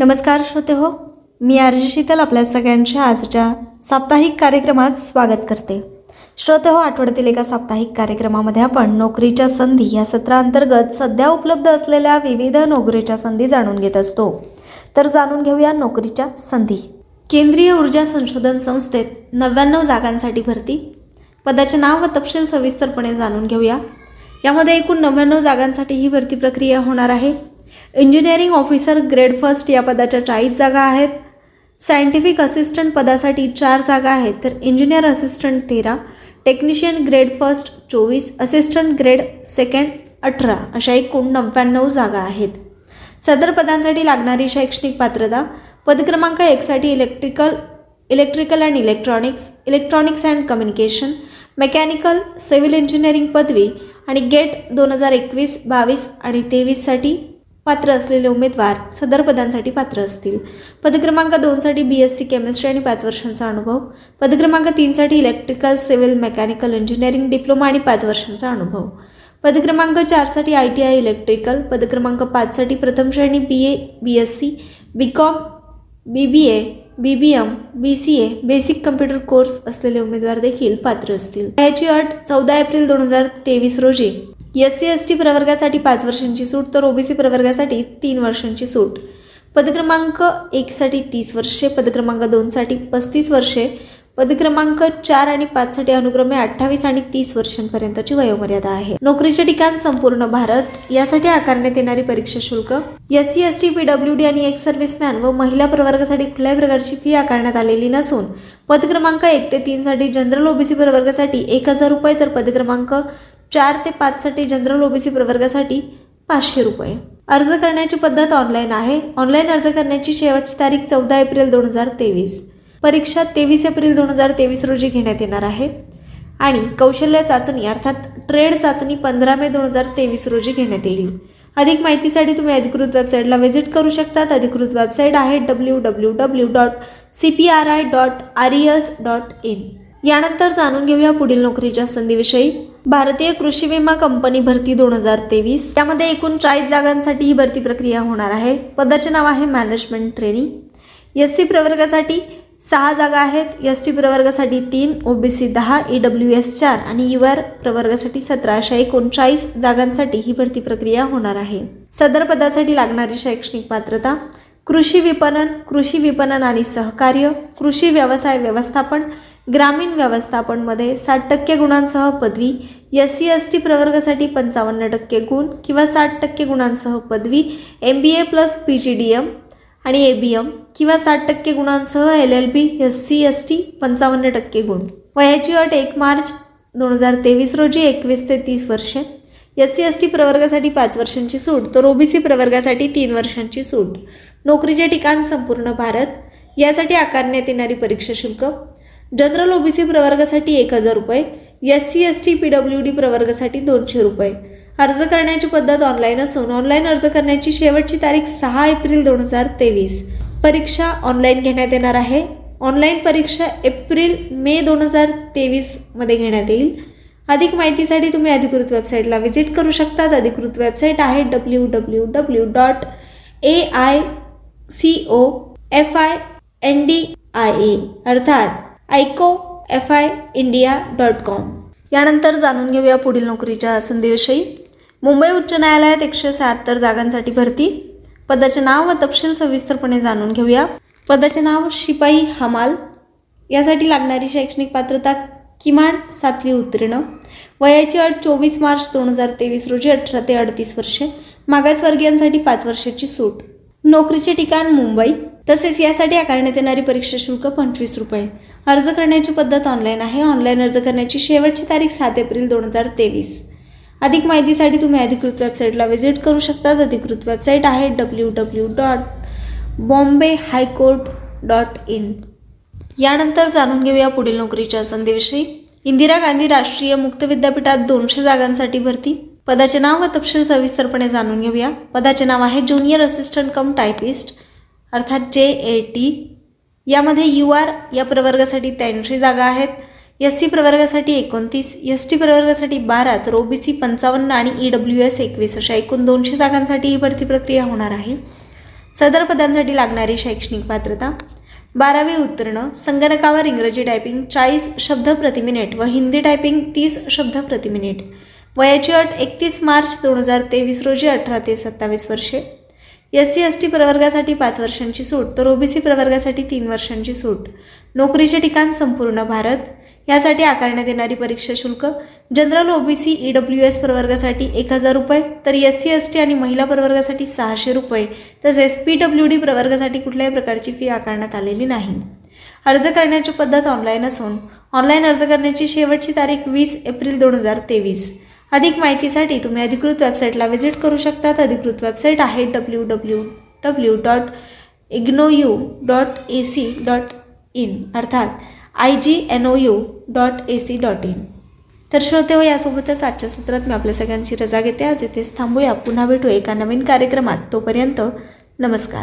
नमस्कार श्रोते हो मी आरजी शीतल आपल्या सगळ्यांच्या आजच्या साप्ताहिक कार्यक्रमात स्वागत करते. श्रोते हो आठवड्यातील एका साप्ताहिक कार्यक्रमामध्ये आपण नोकरीच्या संधी या सत्रांतर्गत सध्या उपलब्ध असलेल्या विविध नोकरीच्या संधी जाणून घेत असतो. तर जाणून घेऊया नोकरीच्या संधी. केंद्रीय ऊर्जा संशोधन संस्थेत नव्याण्णव जागांसाठी भरती. पदाचे नाव व तपशील सविस्तरपणे जाणून घेऊया. यामध्ये एकूण नव्याण्णव जागांसाठी ही भरती प्रक्रिया होणार आहे. इंजिनिअरिंग ऑफिसर ग्रेड फर्स्ट या पदाच्या चाळीस जागा आहेत. सायंटिफिक असिस्टंट पदासाठी चार जागा आहेत. तर इंजिनियर असिस्टंट तेरा टेक्निशियन ग्रेड फर्स्ट चोवीस असिस्टंट ग्रेड सेकंड अठरा अशा एकूण नव्याण्णव जागा आहेत. सदर पदांसाठी लागणारी शैक्षणिक पात्रता पदक्रमांक एकसाठी electrical electrical and electronics electronics and communication mechanical civil engineering पदवी आणि गेट दोन हजार एकवीस बावीस आणि तेवीससाठी पात्र असलेले उमेदवार सदर पदांसाठी पात्र असतील. पदक्रमांक दोनसाठी बी एस सी केमिस्ट्री आणि पाच वर्षांचा अनुभव. पदक्रमांक तीनसाठी electrical civil mechanical engineering diploma आणि पाच वर्षांचा अनुभव. पदक्रमांक चारसाठी आय टी आय इलेक्ट्रिकल पदक्रमांक पाचसाठी प्रथम श्रेणी B A B S C B com B B A B B M B C A basic computer course असलेले उमेदवार देखील पात्र असतील. याची अट चौदा एप्रिल दोन हजार तेवीस रोजी एस सी एस टी प्रवर्गासाठी पाच वर्षांची सूट तर ओबीसी प्रवर्गासाठी तीन वर्षांची सूट. पदक्रमांक एकसाठी तीस वर्षे पदक्रमांक दोनसाठी पस्तीस वर्षे पदक्रमांक चार आणि पाचसाठी अनुक्रमे अठ्ठावीस आणि तीस वर्षांपर्यंतची वयोमर्यादा आहे. नोकरीचे ठिकाण संपूर्ण भारत यासाठी आकारण्यात येणारी परीक्षा शुल्क S C S T P W D आणि एक्स सर्व्हिसमॅन व महिला प्रवर्गासाठी कुठल्याही प्रकारची फी आकारण्यात आलेली नसून पदक्रमांक एक ते तीनसाठी जनरल ओबीसी प्रवर्गासाठी एक हजार रुपये तर पदक्रमांक चार ते पाचसाठी जनरल ओबीसी प्रवर्गासाठी पाचशे रुपये. अर्ज करण्याची पद्धत ऑनलाईन आहे. ऑनलाईन अर्ज करण्याची शेवटची तारीख चौदा एप्रिल दोन हजार तेवीस. परीक्षा तेवीस एप्रिल दोन हजार तेवीस रोजी घेण्यात येणार आहे. आणि कौशल्य चाचणी अर्थात ट्रेड चाचणी पंधरा मे दोन हजार तेवीस रोजी घेण्यात येईल. अधिक माहितीसाठी तुम्ही अधिकृत वेबसाईटला व्हिजिट करू शकतात. अधिकृत वेबसाईट आहे W W W dot C P R I dot R S dot in यानंतर जाणून घेऊया पुढील नोकरीच्या संधीविषयी. भारतीय कृषी विमा कंपनी भरती दोन हजार तेवीस. त्यामध्ये एकूण चाळीस जागांसाठी ही भरती प्रक्रिया होणार आहे. पदाचे नाव आहे मॅनेजमेंट ट्रेनिंग एस सी प्रवर्गासाठी सहा जागा आहेत. एस टी प्रवर्गासाठी तीन ओबीसी दहा ई डब्ल्यू एस चार आणि यू आर प्रवर्गासाठी सतरा. अशा एकोणचाळीस जागांसाठी ही भरती प्रक्रिया होणार आहे. सदर पदासाठी लागणारी शैक्षणिक पात्रता कृषी विपणन कृषी विपणन आणि सहकार्य कृषी व्यवसाय व्यवस्थापन ग्रामीण व्यवस्थापनमध्ये साठ टक्के गुणांसह पदवी एस सी एस टी प्रवर्गासाठी पंचावन्न टक्के गुण किंवा साठ टक्के गुणांसह पदवी M B A plus P G D M आणि ए बी एम किंवा साठ टक्के गुणांसह L L B S C S T पंचावन्न टक्के गुण. वयाची अट एक मार्च दोन हजार तेवीस रोजी एकवीस ते तीस वर्षे एस सी एस टी प्रवर्गासाठी पाच वर्षांची सूट तर ओबीसी प्रवर्गासाठी तीन वर्षांची सूट. नोकरीचे ठिकाण संपूर्ण भारत. यासाठी आकारण्यात येणारी परीक्षा शुल्क जनरल ओबीसी प्रवर्गासाठी एक हजार रुपये S C S T P W D प्रवर्गासाठी दोनशे रुपये. अर्ज करण्याची पद्धत ऑनलाईन असून ऑनलाईन अर्ज करण्याची शेवटची तारीख सहा एप्रिल दोन हजार तेवीस. परीक्षा ऑनलाईन घेण्यात येणार आहे. ऑनलाईन परीक्षा एप्रिल मे दोन हजार तेवीसमध्ये घेण्यात येईल. अधिक माहितीसाठी तुम्ही अधिकृत वेबसाईटला व्हिजिट करू शकतात. अधिकृत वेबसाईट आहे W W W dot A I C O F I N D I A अर्थात ICO F I India dot com यानंतर जाणून घेऊया पुढील नोकरीच्या संधीविषयी. मुंबई उच्च न्यायालयात एकशे शहात्तर जागांसाठी भरती. पदाचे नाव व तपशील सविस्तरपणे जाणून घेऊया. पदाचे नाव शिपाई हमाल. यासाठी लागणारी शैक्षणिक पात्रता किमान सातवी उत्तीर्ण. वयाची अट चोवीस मार्च दोन हजार तेवीस रोजी अठरा ते अडतीस वर्षे. मागासवर्गीयांसाठी पाच वर्षाची सूट. नोकरीचे ठिकाण मुंबई. तसेच यासाठी आकारण्यात येणारी परीक्षा शुल्क पंचवीस रुपये. अर्ज करण्याची पद्धत ऑनलाईन आहे. ऑनलाईन अर्ज करण्याची शेवटची तारीख सात एप्रिल दोन हजार तेवीस. अधिक माहितीसाठी तुम्ही अधिकृत वेबसाईटला व्हिजिट करू शकतात. अधिकृत वेबसाईट आहे W W dot Bombay high court dot in यानंतर जाणून घेऊया पुढील नोकरीच्या संधीविषयी. इंदिरा गांधी राष्ट्रीय मुक्त विद्यापीठात दोनशे जागांसाठी भरती. पदाचे नाव व तपशील सविस्तरपणे जाणून घेऊया. पदाचे नाव आहे ज्युनियर असिस्टंट कम टायपिस्ट अर्थात जे ए टी यामध्ये यू आर या प्रवर्गासाठी त्र्याऐंशी जागा आहेत. एस सी प्रवर्गासाठी एकोणतीस एस टी प्रवर्गासाठी बारा तर ओबीसी पंचावन्न आणि ई डब्ल्यू एस एकवीस अशा एकूण दोनशे जागांसाठी ही भरती प्रक्रिया होणार आहे. सदर पदांसाठी लागणारी शैक्षणिक पात्रता बारावी उत्तीर्ण संगणकावर इंग्रजी टायपिंग चाळीस शब्द प्रति मिनिट व हिंदी टायपिंग तीस शब्द प्रति मिनिट. वयाची अट एकतीस मार्च दोन हजार तेवीस रोजी अठरा ते सत्तावीस वर्षे. एस सी एस टी प्रवर्गासाठी पाच वर्षांची सूट तर ओबीसी प्रवर्गासाठी तीन वर्षांची सूट. नोकरीचे ठिकाण संपूर्ण भारत. यासाठी आकारण्यात येणारी परीक्षा शुल्क general OBC E W S प्रवर्गासाठी एक हजार रुपये तर एस सी एस टी आणि महिला प्रवर्गासाठी सहाशे रुपये तसेच पी डब्ल्यू डी प्रवर्गासाठी कुठल्याही प्रकारची फी आकारण्यात आलेली नाही. अर्ज करण्याची पद्धत ऑनलाईन असून ऑनलाईन अर्ज करण्याची शेवटची तारीख वीस एप्रिल दोन हजार तेवीस. अधिक माहितीसाठी तुम्ही अधिकृत वेबसाईटला व्हिजिट करू शकतात. अधिकृत वेबसाईट आहे W W W dot IGNOU dot A C dot in अर्थात I G N O U dot A C dot in तर श्रोते हो यासोबतच आजच्या सत्रात मी आपल्या सगळ्यांची रजा घेते. आज इथेच थांबूया. पुन्हा भेटू एका नवीन कार्यक्रमात. तोपर्यंत नमस्कार.